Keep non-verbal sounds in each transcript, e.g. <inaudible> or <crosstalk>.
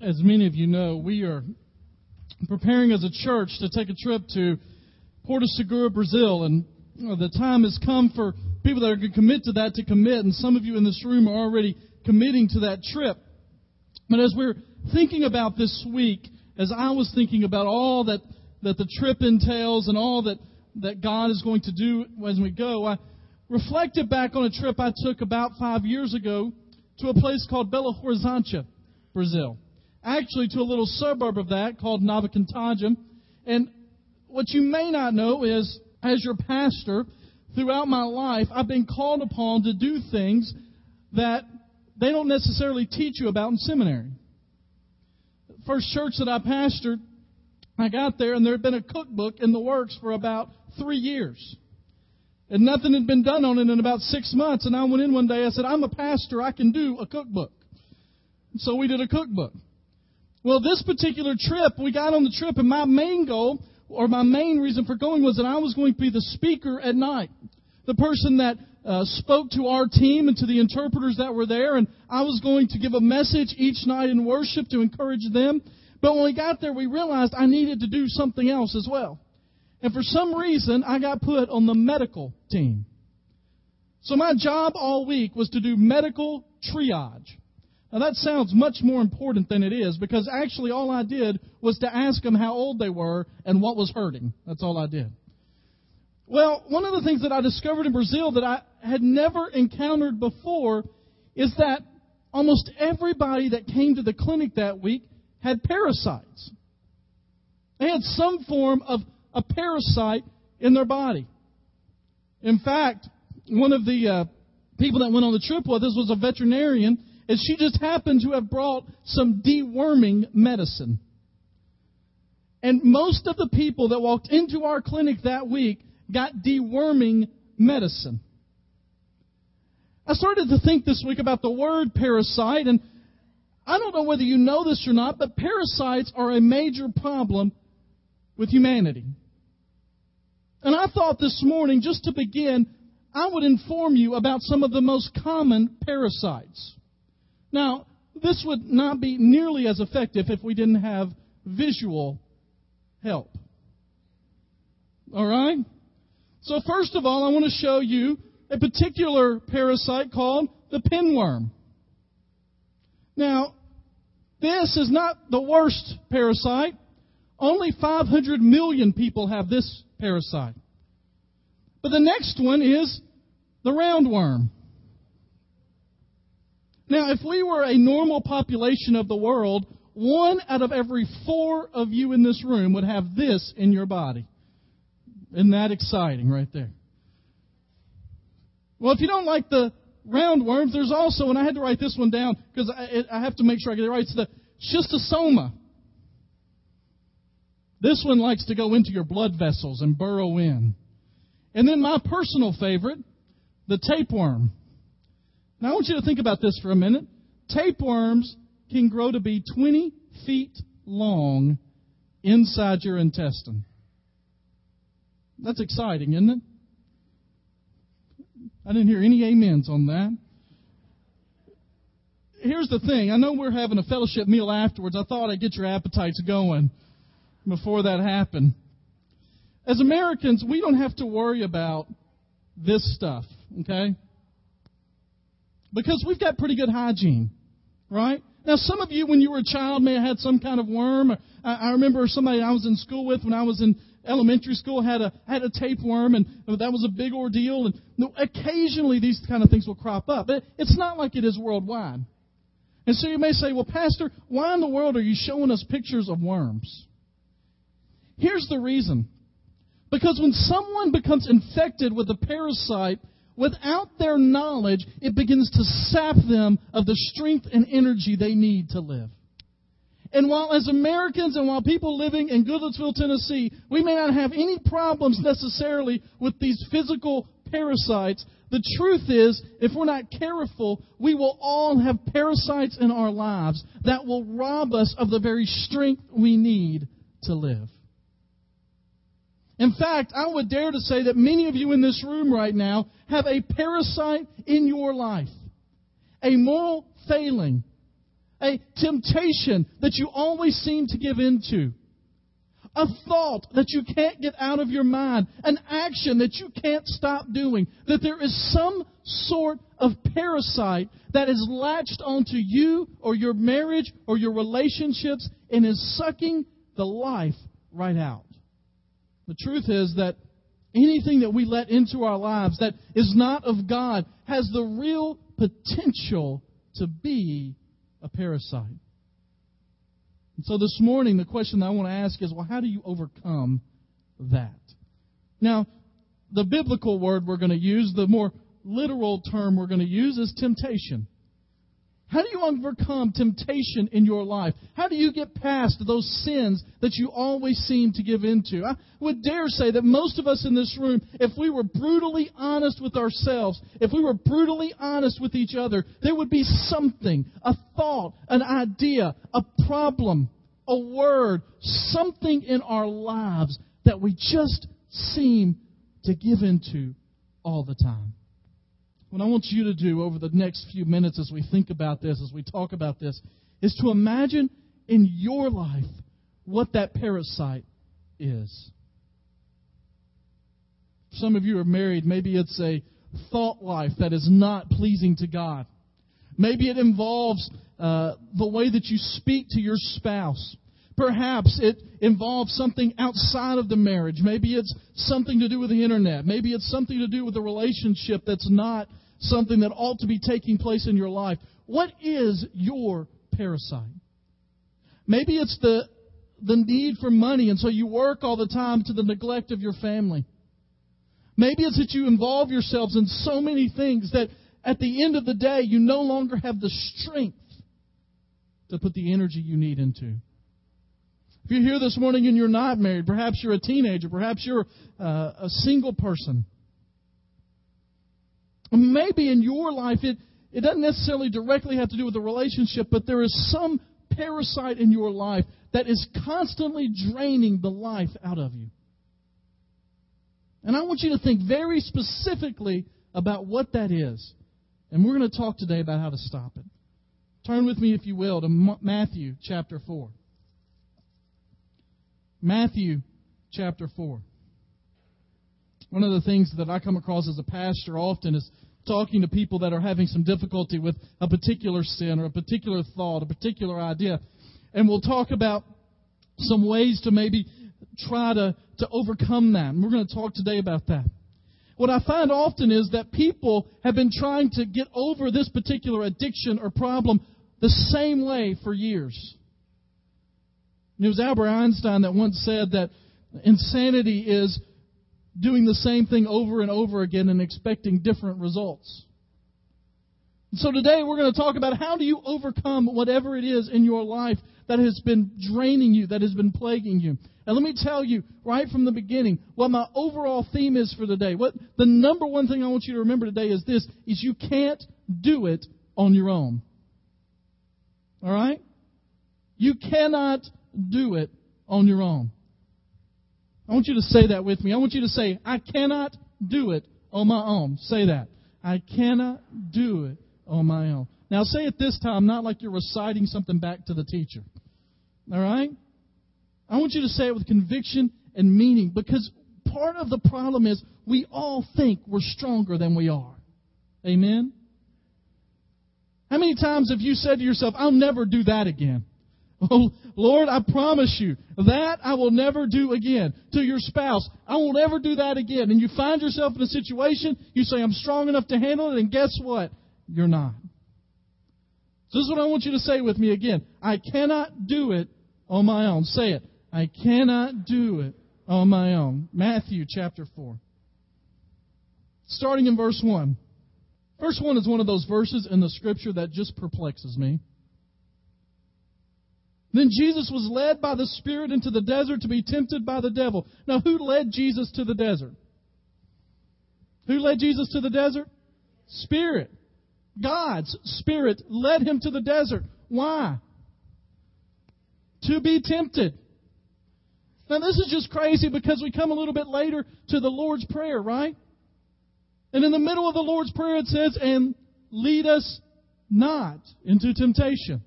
As many of you know, we are preparing as a church to take a trip to Porto Seguro, Brazil, and the time has come for people that are going to commit to that to commit, and some of you in this room are already committing to that trip. But as we're thinking about this week, as I was thinking about all that, that the trip entails and all that, that God is going to do as we go, I reflected back on a trip I took about five years ago to a place called Belo Horizonte, Brazil actually to a little suburb of that called Nova Contagem. And what you may not know is, as your pastor, throughout my life, I've been called upon to do things that they don't necessarily teach you about in seminary. First church that I pastored, I got there and there had been a cookbook in the works for about three years. And nothing had been done on it in about six months. And I went in one day, I said, I'm a pastor, I can do a cookbook. So we did a cookbook. Well, this particular trip, we got on the trip, and my main goal, or my main reason for going, was that I was going to be the speaker at night. The person that uh, spoke to our team and to the interpreters that were there, and I was going to give a message each night in worship to encourage them. But when we got there, we realized I needed to do something else as well. And for some reason, I got put on the medical team. So my job all week was to do medical triage. Now that sounds much more important than it is because actually all I did was to ask them how old they were and what was hurting. That's all I did. Well, one of the things that I discovered in Brazil that I had never encountered before is that almost everybody that came to the clinic that week had parasites. They had some form of a parasite in their body. In fact, one of the uh, people that went on the trip with us was a veterinarian, is she just happened to have brought some deworming medicine. And most of the people that walked into our clinic that week got deworming medicine. I started to think this week about the word parasite, and I don't know whether you know this or not, but parasites are a major problem with humanity. And I thought this morning, just to begin, I would inform you about some of the most common parasites. Now, this would not be nearly as effective if we didn't have visual help. All right? So, first of all, I want to show you a particular parasite called the pinworm. Now, this is not the worst parasite. Only 500 million people have this parasite. But the next one is the roundworm. Now, if we were a normal population of the world, one out of every four of you in this room would have this in your body. Isn't that exciting right there? Well, if you don't like the roundworms, there's also, and I had to write this one down because I, I, have to make sure I get it right, it's the schistosoma. This one likes to go into your blood vessels and burrow in. And then my personal favorite, the tapeworm. Now, I want you to think about this for a minute. Tapeworms can grow to be 20 feet long inside your intestine. That's exciting, isn't it? I didn't hear any amens on that. Here's the thing. I know we're having a fellowship meal afterwards. I thought I'd get your appetites going before that happened. As Americans, we don't have to worry about this stuff, okay? Because we've got pretty good hygiene, right? Now, some of you, when you were a child, may have had some kind of worm. I, I remember somebody I was in school with when I was in elementary school had a had a tapeworm, and that was a big ordeal. And occasionally, these kind of things will crop up, but it's not like it is worldwide. And so you may say, "Well, Pastor, why in the world are you showing us pictures of worms?" Here's the reason. Because when someone becomes infected with a parasite, Without their knowledge, it begins to sap them of the strength and energy they need to live. And while as Americans and while people living in Goodlettsville, Tennessee, we may not have any problems necessarily with these physical parasites, the truth is, if we're not careful, we will all have parasites in our lives that will rob us of the very strength we need to live. In fact, I would dare to say that many of you in this room right now have a parasite in your life, a moral failing, a temptation that you always seem to give into, a thought that you can't get out of your mind, an action that you can't stop doing, that there is some sort of parasite that is latched onto you or your marriage or your relationships and is sucking the life right out. The truth is that anything that we let into our lives that is not of God has the real potential to be a parasite. And so this morning, the question that I want to ask is well, how do you overcome that? Now, the biblical word we're going to use, the more literal term we're going to use is temptation. How do you overcome temptation in your life? How do you get past those sins that you always seem to give into? I would dare say that most of us in this room, if we were brutally honest with ourselves, if we were brutally honest with each other, there would be something, a thought, an idea, a problem, a word, something in our lives that we just seem to give into all the time. What I want you to do over the next few minutes as we think about this, as we talk about this, is to imagine in your life what that parasite is. Some of you are married. Maybe it's a thought life that is not pleasing to God. Maybe it involves uh, the way that you speak to your spouse. Perhaps it involves something outside of the marriage. Maybe it's something to do with the internet. Maybe it's something to do with a relationship that's not something that ought to be taking place in your life. What is your parasite? Maybe it's the, the need for money, and so you work all the time to the neglect of your family. Maybe it's that you involve yourselves in so many things that at the end of the day, you no longer have the strength to put the energy you need into. If you're here this morning and you're not married, perhaps you're a teenager, perhaps you're uh, a single person, Maybe in your life it, it doesn't necessarily directly have to do with the relationship, but there is some parasite in your life that is constantly draining the life out of you. And I want you to think very specifically about what that is. And we're going to talk today about how to stop it. Turn with me, if you will, to Matthew chapter 4. Matthew chapter 4. One of the things that I come across as a pastor often is talking to people that are having some difficulty with a particular sin or a particular thought, a particular idea. And we'll talk about some ways to maybe try to, to overcome that. And we're going to talk today about that. What I find often is that people have been trying to get over this particular addiction or problem the same way for years. And it was Albert Einstein that once said that insanity is doing the same thing over and over again and expecting different results. So today we're going to talk about how do you overcome whatever it is in your life that has been draining you, that has been plaguing you. And let me tell you right from the beginning what my overall theme is for today. What the number one thing I want you to remember today is this is you can't do it on your own. All right? You cannot do it on your own. I want you to say that with me. I want you to say, I cannot do it on my own. Say that. I cannot do it on my own. Now say it this time, not like you're reciting something back to the teacher. All right? I want you to say it with conviction and meaning because part of the problem is we all think we're stronger than we are. Amen? How many times have you said to yourself, I'll never do that again? Oh, Lord, I promise you that I will never do again. To your spouse, I won't ever do that again. And you find yourself in a situation, you say, I'm strong enough to handle it, and guess what? You're not. So this is what I want you to say with me again. I cannot do it on my own. Say it. I cannot do it on my own. Matthew chapter 4. Starting in verse 1. Verse 1 is one of those verses in the scripture that just perplexes me. Then Jesus was led by the Spirit into the desert to be tempted by the devil. Now, who led Jesus to the desert? Who led Jesus to the desert? Spirit. God's Spirit led him to the desert. Why? To be tempted. Now, this is just crazy because we come a little bit later to the Lord's Prayer, right? And in the middle of the Lord's Prayer it says, and lead us not into temptation.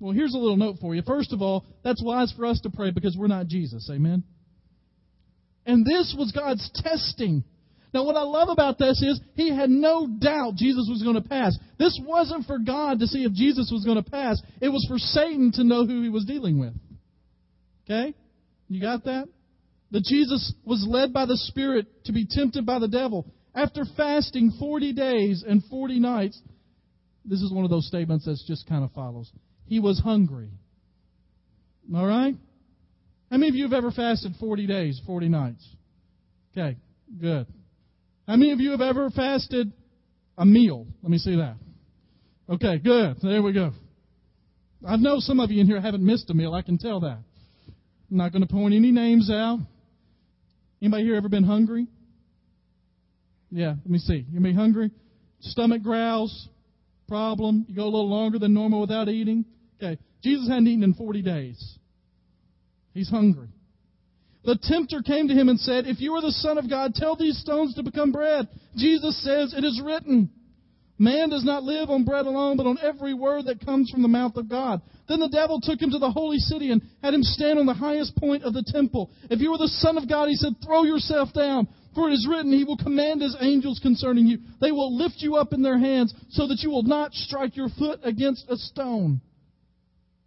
Well, here's a little note for you. First of all, that's wise for us to pray because we're not Jesus. Amen? And this was God's testing. Now, what I love about this is he had no doubt Jesus was going to pass. This wasn't for God to see if Jesus was going to pass. It was for Satan to know who he was dealing with. Okay? You got that? That Jesus was led by the Spirit to be tempted by the devil. After fasting 40 days and 40 nights, this is one of those statements that just kind of follows. He was hungry. All right? How many of you have ever fasted 40 days, 40 nights? Okay, good. How many of you have ever fasted a meal? Let me see that. Okay, good. There we go. I know some of you in here haven't missed a meal. I can tell that. I'm not going to point any names out. Anybody here ever been hungry? Yeah, let me see. You be hungry? Stomach growls, problem. You go a little longer than normal without eating. Okay. Jesus hadn't eaten in 40 days. He's hungry. The tempter came to him and said, If you are the Son of God, tell these stones to become bread. Jesus says, It is written, Man does not live on bread alone, but on every word that comes from the mouth of God. Then the devil took him to the holy city and had him stand on the highest point of the temple. If you are the Son of God, he said, Throw yourself down. For it is written, He will command His angels concerning you. They will lift you up in their hands so that you will not strike your foot against a stone.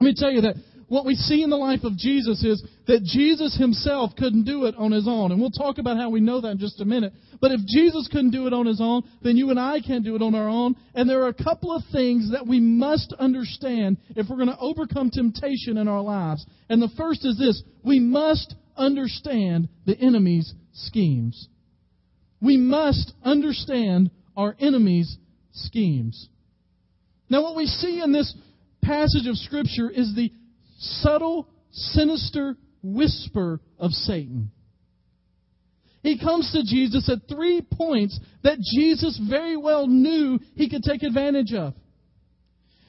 Let me tell you that what we see in the life of Jesus is that Jesus himself couldn't do it on his own. And we'll talk about how we know that in just a minute. But if Jesus couldn't do it on his own, then you and I can't do it on our own. And there are a couple of things that we must understand if we're going to overcome temptation in our lives. And the first is this we must understand the enemy's schemes. We must understand our enemy's schemes. Now, what we see in this passage of Scripture is the subtle, sinister whisper of Satan. He comes to Jesus at three points that Jesus very well knew he could take advantage of.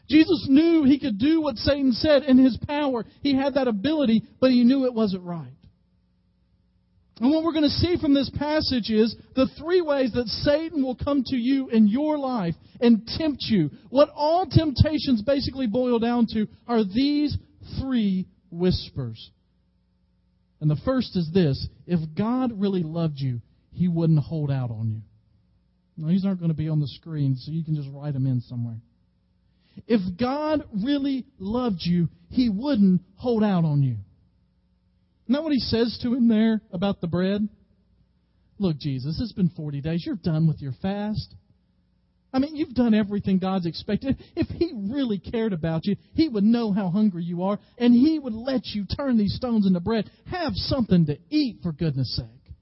Jesus knew he could do what Satan said in his power. He had that ability, but he knew it wasn't right. And what we're going to see from this passage is the three ways that Satan will come to you in your life and tempt you. What all temptations basically boil down to are these three whispers. And the first is this if God really loved you, he wouldn't hold out on you. Now, these aren't going to be on the screen, so you can just write them in somewhere. If God really loved you, he wouldn't hold out on you. Isn't that what he says to him there about the bread? Look, Jesus, it's been 40 days. You're done with your fast. I mean, you've done everything God's expected. If He really cared about you, He would know how hungry you are, and He would let you turn these stones into bread. Have something to eat, for goodness sake.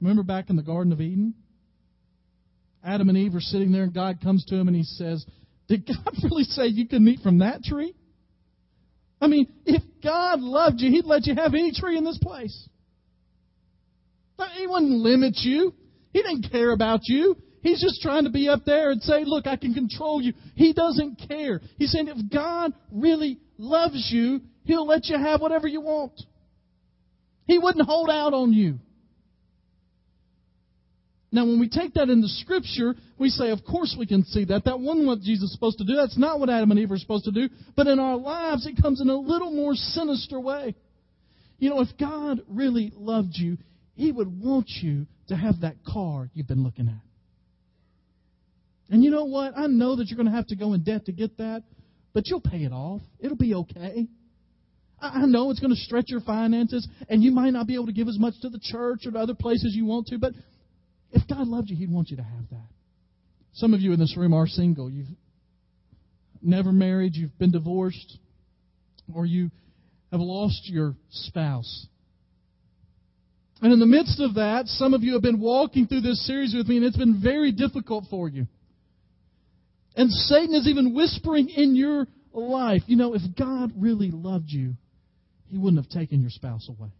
Remember back in the Garden of Eden? Adam and Eve are sitting there, and God comes to him and He says, Did God <laughs> really say you could eat from that tree? I mean, if God loved you, He'd let you have any tree in this place. He wouldn't limit you. He didn't care about you. He's just trying to be up there and say, Look, I can control you. He doesn't care. He's saying, if God really loves you, He'll let you have whatever you want. He wouldn't hold out on you. Now, when we take that into Scripture, we say, of course we can see that. That wasn't what Jesus was supposed to do. That's not what Adam and Eve were supposed to do. But in our lives, it comes in a little more sinister way. You know, if God really loved you, He would want you to have that car you've been looking at. And you know what? I know that you're going to have to go in debt to get that, but you'll pay it off. It'll be okay. I know it's going to stretch your finances, and you might not be able to give as much to the church or to other places you want to, but if God loved you, He'd want you to have that. Some of you in this room are single. You've never married, you've been divorced, or you have lost your spouse. And in the midst of that, some of you have been walking through this series with me, and it's been very difficult for you. And Satan is even whispering in your life. You know, if God really loved you, He wouldn't have taken your spouse away.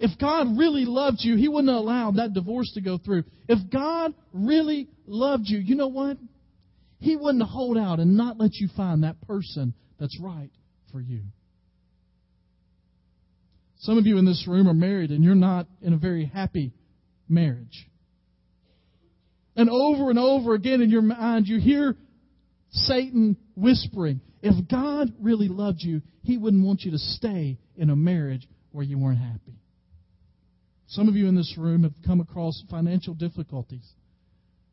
If God really loved you, He wouldn't allowed that divorce to go through. If God really loved you, you know what? He wouldn't hold out and not let you find that person that's right for you. Some of you in this room are married and you're not in a very happy marriage. And over and over again in your mind, you hear Satan whispering, if God really loved you, he wouldn't want you to stay in a marriage where you weren't happy. Some of you in this room have come across financial difficulties.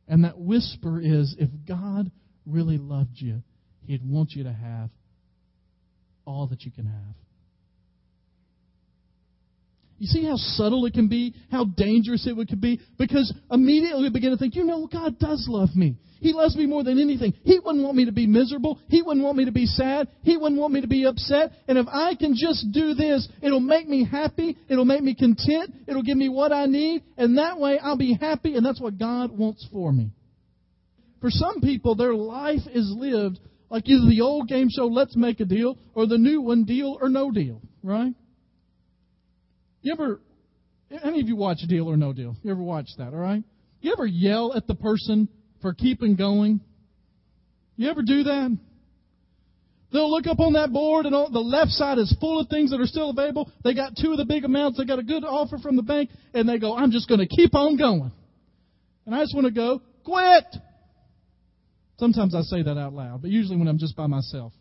And that whisper is if God really loved you, He'd want you to have all that you can have. You see how subtle it can be, how dangerous it could be? Because immediately we begin to think, you know, God does love me. He loves me more than anything. He wouldn't want me to be miserable. He wouldn't want me to be sad. He wouldn't want me to be upset. And if I can just do this, it'll make me happy. It'll make me content. It'll give me what I need. And that way I'll be happy. And that's what God wants for me. For some people, their life is lived like either the old game show, Let's Make a Deal, or the new one, Deal or No Deal, right? You ever, any of you watch Deal or No Deal? You ever watch that, all right? You ever yell at the person for keeping going? You ever do that? They'll look up on that board and the left side is full of things that are still available. They got two of the big amounts. They got a good offer from the bank and they go, I'm just going to keep on going. And I just want to go, quit. Sometimes I say that out loud, but usually when I'm just by myself.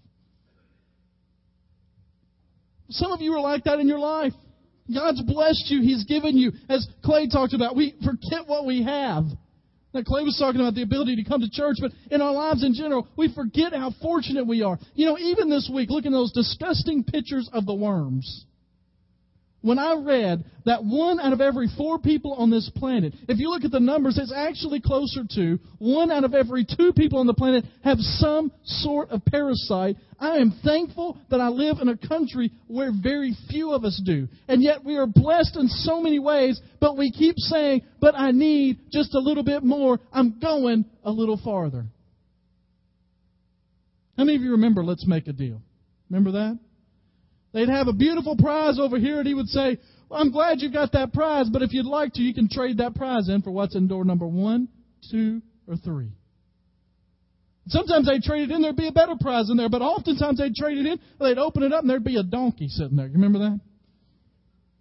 Some of you are like that in your life. God's blessed you. He's given you. As Clay talked about, we forget what we have. Now, Clay was talking about the ability to come to church, but in our lives in general, we forget how fortunate we are. You know, even this week, look at those disgusting pictures of the worms when I read that one out of every four people on this planet, if you look at the numbers, it's actually closer to one out of every two people on the planet have some sort of parasite. I am thankful that I live in a country where very few of us do. And yet we are blessed in so many ways, but we keep saying, but I need just a little bit more. I'm going a little farther. How many of you remember Let's Make a Deal? Remember that? They'd have a beautiful prize over here, and he would say, well, I'm glad you got that prize, but if you'd like to, you can trade that prize in for what's in door number one, two, or three. Sometimes they'd trade it in, there'd be a better prize in there, but oftentimes they'd trade it in, they'd open it up, and there'd be a donkey sitting there. You remember that?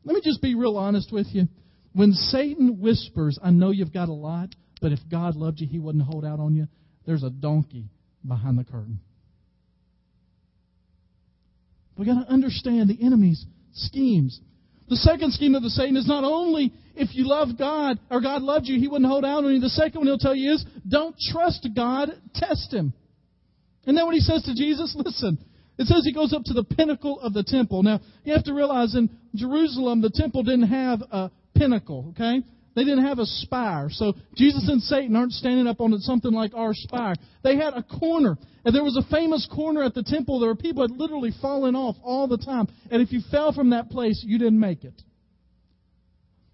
Let me just be real honest with you. When Satan whispers, I know you've got a lot, but if God loved you, he wouldn't hold out on you, there's a donkey behind the curtain. We've got to understand the enemy's schemes. The second scheme of the Satan is not only if you love God or God loved you, he wouldn't hold out on you. The second one he'll tell you is don't trust God, test him. And then what he says to Jesus, <laughs> listen, it says he goes up to the pinnacle of the temple. Now, you have to realize in Jerusalem, the temple didn't have a pinnacle, okay? They didn't have a spire. So Jesus and Satan aren't standing up on something like our spire. They had a corner. And there was a famous corner at the temple. There were people had literally fallen off all the time. And if you fell from that place, you didn't make it.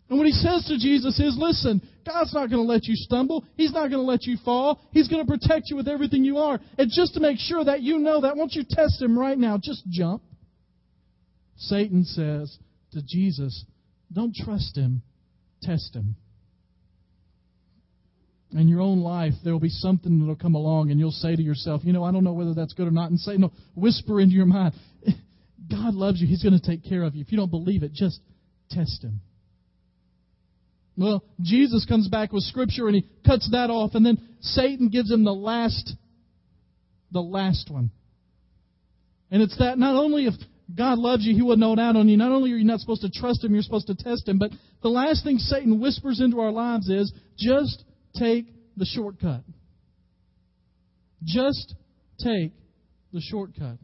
And what he says to Jesus is, listen, God's not going to let you stumble. He's not going to let you fall. He's going to protect you with everything you are. And just to make sure that you know that, won't you test him right now? Just jump. Satan says to Jesus, don't trust him Test him. In your own life, there will be something that will come along, and you'll say to yourself, You know, I don't know whether that's good or not. And say, No, whisper into your mind, <laughs> God loves you. He's going to take care of you. If you don't believe it, just test him. Well, Jesus comes back with scripture and he cuts that off, and then Satan gives him the last, the last one. And it's that not only if God loves you, He wouldn't hold out on you. Not only are you not supposed to trust Him, you're supposed to test Him. But the last thing Satan whispers into our lives is just take the shortcut. Just take the shortcut.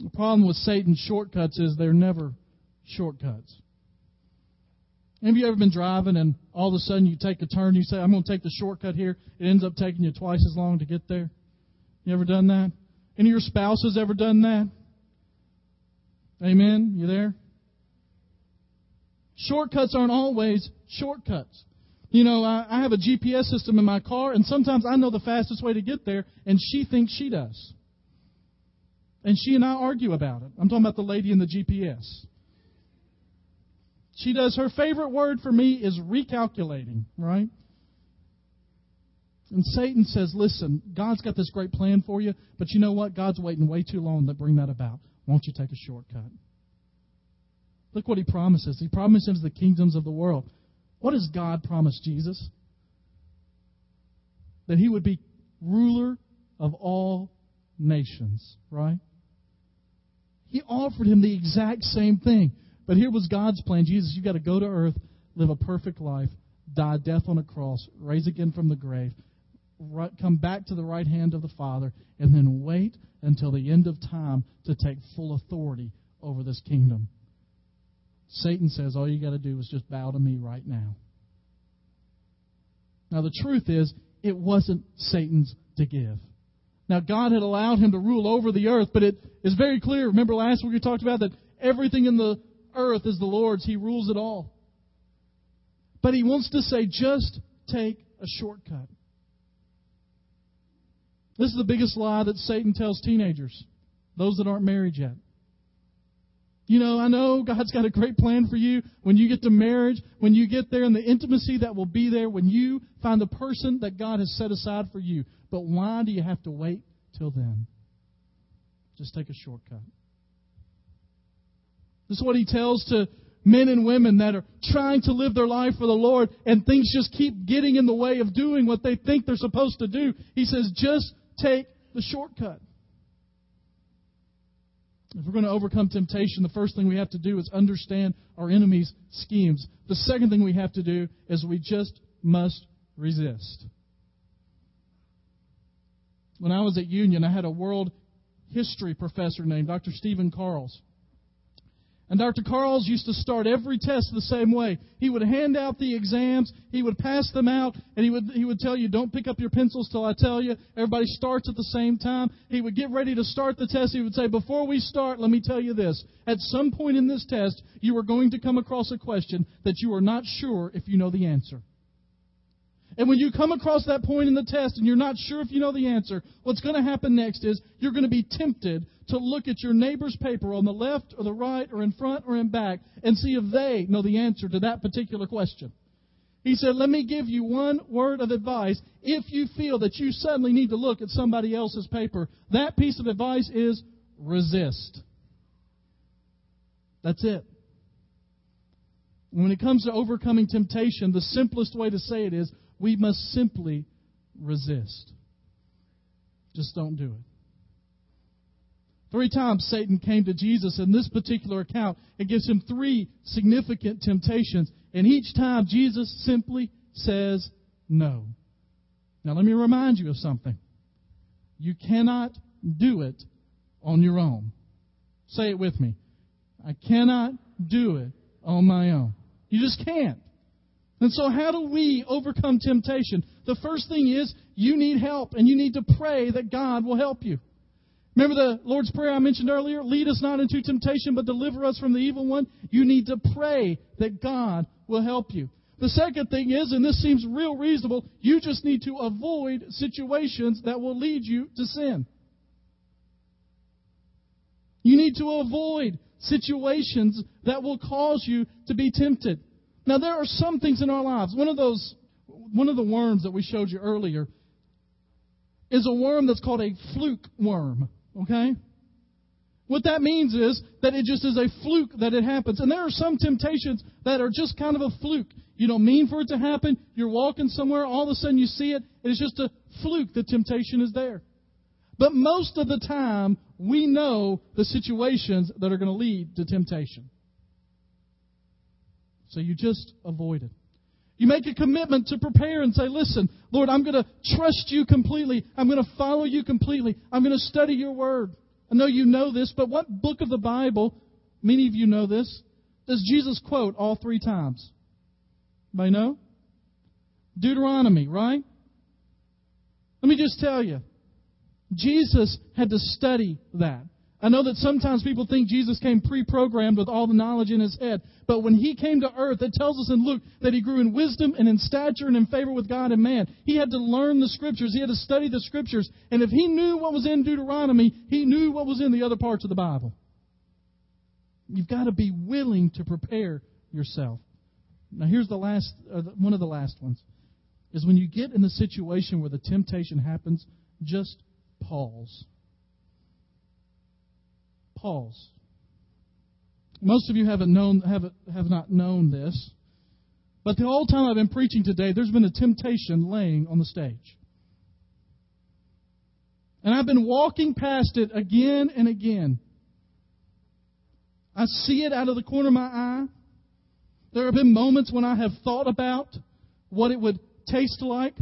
The problem with Satan's shortcuts is they're never shortcuts. Have you ever been driving and all of a sudden you take a turn, you say, I'm going to take the shortcut here. It ends up taking you twice as long to get there? You ever done that? Any of your spouses ever done that? Amen? You there? Shortcuts aren't always shortcuts. You know, I, I have a GPS system in my car, and sometimes I know the fastest way to get there, and she thinks she does. And she and I argue about it. I'm talking about the lady in the GPS. She does her favorite word for me is recalculating, right? And Satan says, listen, God's got this great plan for you, but you know what? God's waiting way too long to bring that about. Won't you take a shortcut? Look what he promises. He promises the kingdoms of the world. What does God promise Jesus? That he would be ruler of all nations, right? He offered him the exact same thing. But here was God's plan. Jesus, you've got to go to earth, live a perfect life, die death on a cross, rise again from the grave, right, come back to the right hand of the Father, and then wait until the end of time to take full authority over this kingdom. Satan says all you got to do is just bow to me right now. Now, the truth is, it wasn't Satan's to give. Now, God had allowed him to rule over the earth, but it is very clear. Remember last week we talked about that everything in the earth is the Lord's. He rules it all. But he wants to say, just take a shortcut. This is the biggest lie that Satan tells teenagers, those that aren't married yet. You know, I know God's got a great plan for you when you get to marriage, when you get there, and the intimacy that will be there when you find the person that God has set aside for you. But why do you have to wait till then? Just take a shortcut. This is what he tells to men and women that are trying to live their life for the Lord and things just keep getting in the way of doing what they think they're supposed to do. He says, just take the shortcut. If we're going to overcome temptation, the first thing we have to do is understand our enemy's schemes. The second thing we have to do is we just must resist. When I was at Union, I had a world history professor named Dr. Stephen Carls. And Dr. Carls used to start every test the same way. He would hand out the exams, he would pass them out, and he would, he would tell you, don't pick up your pencils till I tell you. Everybody starts at the same time. He would get ready to start the test. He would say, before we start, let me tell you this. At some point in this test, you are going to come across a question that you are not sure if you know the answer. And when you come across that point in the test and you're not sure if you know the answer, what's going to happen next is you're going to be tempted to look at your neighbor's paper on the left or the right or in front or in back and see if they know the answer to that particular question. He said, Let me give you one word of advice. If you feel that you suddenly need to look at somebody else's paper, that piece of advice is resist. That's it. When it comes to overcoming temptation, the simplest way to say it is we must simply resist. Just don't do it. Three times Satan came to Jesus in this particular account and gives him three significant temptations. And each time Jesus simply says no. Now let me remind you of something. You cannot do it on your own. Say it with me. I cannot do it on my own. You just can't. And so, how do we overcome temptation? The first thing is you need help, and you need to pray that God will help you. Remember the Lord's Prayer I mentioned earlier? Lead us not into temptation, but deliver us from the evil one. You need to pray that God will help you. The second thing is, and this seems real reasonable, you just need to avoid situations that will lead you to sin. You need to avoid situations that will cause you to be tempted. Now, there are some things in our lives. One of those, one of the worms that we showed you earlier is a worm that's called a fluke worm. Okay? What that means is that it just is a fluke that it happens. And there are some temptations that are just kind of a fluke. You don't mean for it to happen. You're walking somewhere, all of a sudden you see it, and it's just a fluke. The temptation is there. But most of the time, we know the situations that are going to lead to temptation. So you just avoid it. You make a commitment to prepare and say, listen, Lord, I'm going to trust you completely. I'm going to follow you completely. I'm going to study your word. I know you know this, but what book of the Bible, many of you know this, does Jesus quote all three times? Anybody know? Deuteronomy, right? Let me just tell you. Jesus had to study that. I know that sometimes people think Jesus came pre-programmed with all the knowledge in his head, but when he came to earth, it tells us in Luke that he grew in wisdom and in stature and in favor with God and man. He had to learn the scriptures. He had to study the scriptures. And if he knew what was in Deuteronomy, he knew what was in the other parts of the Bible. You've got to be willing to prepare yourself. Now here's the last, uh, one of the last ones, is when you get in the situation where the temptation happens, just pause. Pause. Most of you haven't known, have, have not known this, but the whole time I've been preaching today, there's been a temptation laying on the stage. And I've been walking past it again and again. I see it out of the corner of my eye. There have been moments when I have thought about what it would taste like.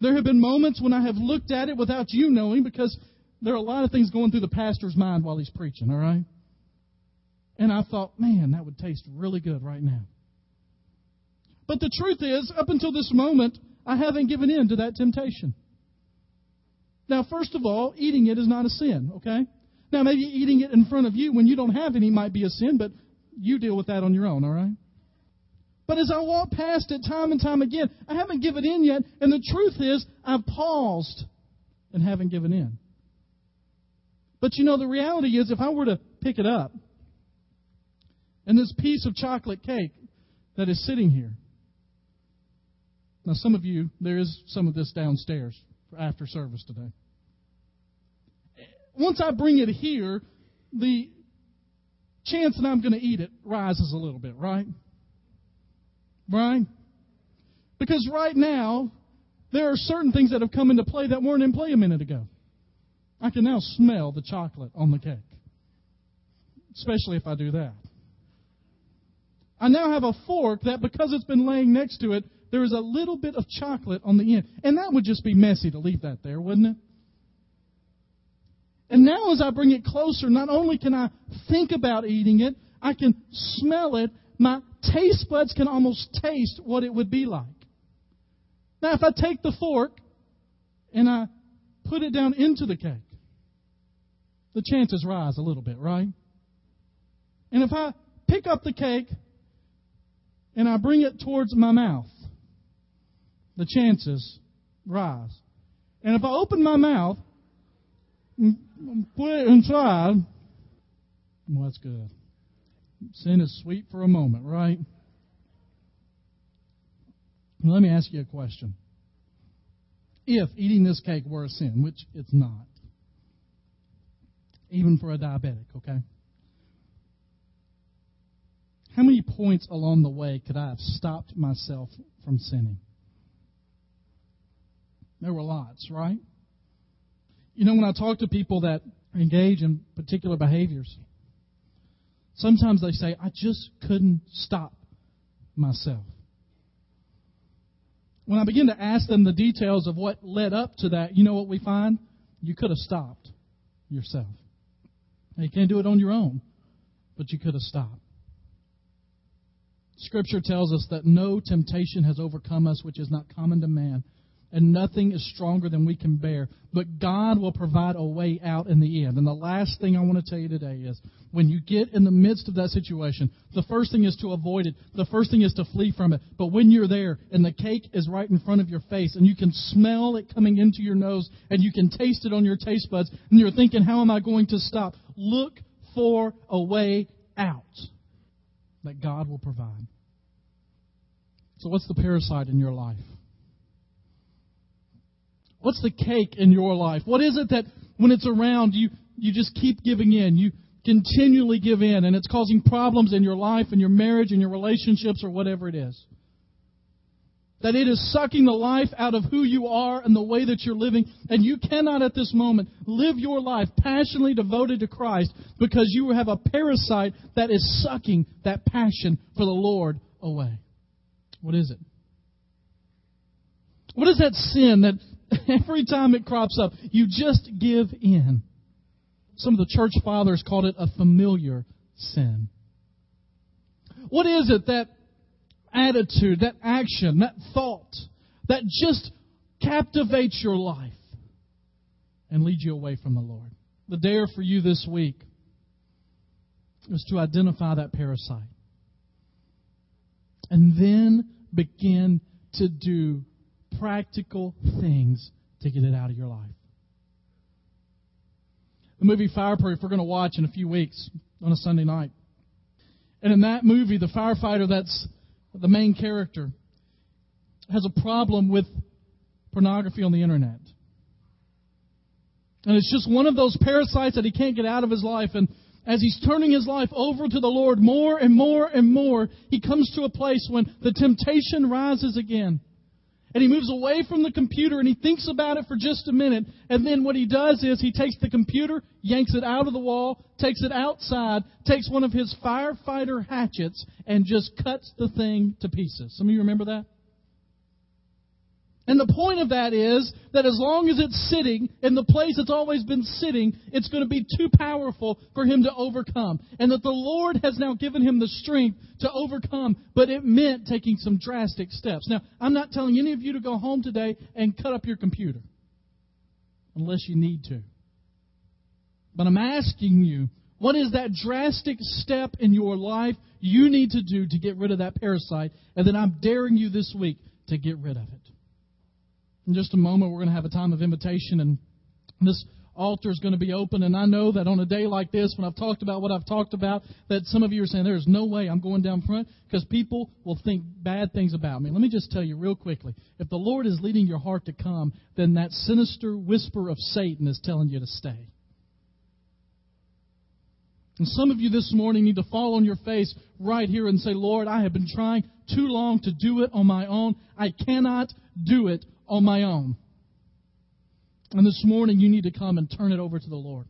There have been moments when I have looked at it without you knowing because there are a lot of things going through the pastor's mind while he's preaching, all right? And I thought, man, that would taste really good right now. But the truth is, up until this moment, I haven't given in to that temptation. Now, first of all, eating it is not a sin, okay? Now, maybe eating it in front of you when you don't have any might be a sin, but you deal with that on your own, all right? But as I walk past it time and time again, I haven't given in yet, and the truth is, I've paused and haven't given in. But you know, the reality is, if I were to pick it up, and this piece of chocolate cake that is sitting here, now some of you, there is some of this downstairs for after service today. Once I bring it here, the chance that I'm going to eat it rises a little bit, right? Right? Because right now, there are certain things that have come into play that weren't in play a minute ago. I can now smell the chocolate on the cake, especially if I do that. I now have a fork that, because it's been laying next to it, there is a little bit of chocolate on the end. And that would just be messy to leave that there, wouldn't it? And now, as I bring it closer, not only can I think about eating it, I can smell it. My taste buds can almost taste what it would be like. Now, if I take the fork and I put it down into the cake, the chances rise a little bit, right? And if I pick up the cake and I bring it towards my mouth, the chances rise. And if I open my mouth and put it inside. Well, that's good. Sin is sweet for a moment, right? Let me ask you a question. If eating this cake were a sin, which it's not, even for a diabetic, okay? How many points along the way could I have stopped myself from sinning? There were lots, right? You know, when I talk to people that engage in particular behaviors, sometimes they say, I just couldn't stop myself. When I begin to ask them the details of what led up to that, you know what we find? You could have stopped yourself. Now, you can't do it on your own, but you could have stopped. Scripture tells us that no temptation has overcome us which is not common to man and nothing is stronger than we can bear. But God will provide a way out in the end. And the last thing I want to tell you today is when you get in the midst of that situation, the first thing is to avoid it. The first thing is to flee from it. But when you're there and the cake is right in front of your face and you can smell it coming into your nose and you can taste it on your taste buds and you're thinking, how am I going to stop? Look for a way out that God will provide. So what's the parasite in your life? What's the cake in your life? What is it that when it's around, you, you just keep giving in? You continually give in, and it's causing problems in your life and your marriage and your relationships or whatever it is. That it is sucking the life out of who you are and the way that you're living, and you cannot at this moment live your life passionately devoted to Christ because you have a parasite that is sucking that passion for the Lord away. What is it? What is that sin that <laughs> Every time it crops up, you just give in. Some of the church fathers called it a familiar sin. What is it that attitude, that action, that thought that just captivates your life and leads you away from the Lord? The dare for you this week is to identify that parasite. And then begin to do practical things to get it out of your life. The movie Fireproof we're going to watch in a few weeks on a Sunday night. And in that movie, the firefighter that's the main character has a problem with pornography on the internet. And it's just one of those parasites that he can't get out of his life. And as he's turning his life over to the Lord more and more and more, he comes to a place when the temptation rises again. And he moves away from the computer and he thinks about it for just a minute. And then what he does is he takes the computer, yanks it out of the wall, takes it outside, takes one of his firefighter hatchets, and just cuts the thing to pieces. Some of you remember that? And the point of that is that as long as it's sitting in the place it's always been sitting, it's going to be too powerful for him to overcome. And that the Lord has now given him the strength to overcome, but it meant taking some drastic steps. Now, I'm not telling any of you to go home today and cut up your computer, unless you need to. But I'm asking you, what is that drastic step in your life you need to do to get rid of that parasite? And then I'm daring you this week to get rid of it. In just a moment, we're going to have a time of invitation, and this altar is going to be open. And I know that on a day like this, when I've talked about what I've talked about, that some of you are saying, There's no way I'm going down front because people will think bad things about me. Let me just tell you real quickly if the Lord is leading your heart to come, then that sinister whisper of Satan is telling you to stay. And some of you this morning need to fall on your face right here and say, Lord, I have been trying too long to do it on my own. I cannot do it on my own. And this morning, you need to come and turn it over to the Lord.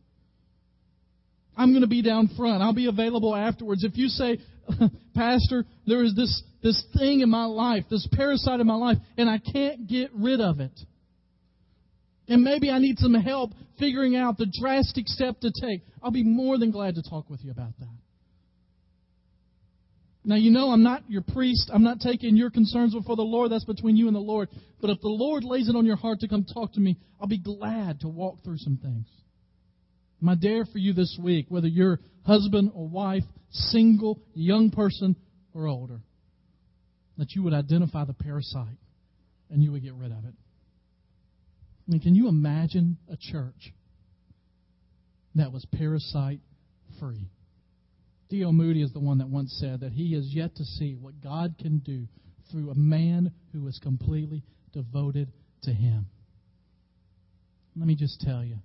I'm going to be down front. I'll be available afterwards. If you say, <laughs> Pastor, there is this, this thing in my life, this parasite in my life, and I can't get rid of it. And maybe I need some help figuring out the drastic step to take. I'll be more than glad to talk with you about that. Now, you know, I'm not your priest. I'm not taking your concerns before the Lord. That's between you and the Lord. But if the Lord lays it on your heart to come talk to me, I'll be glad to walk through some things. My dare for you this week, whether you're husband or wife, single, young person, or older, that you would identify the parasite and you would get rid of it. I mean, can you imagine a church that was parasite free? D.L. Moody is the one that once said that he has yet to see what God can do through a man who is completely devoted to him. Let me just tell you,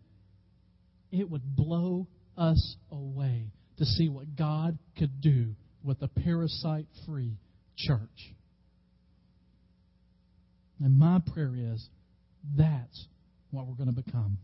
it would blow us away to see what God could do with a parasite free church. And my prayer is that's what we're going to become.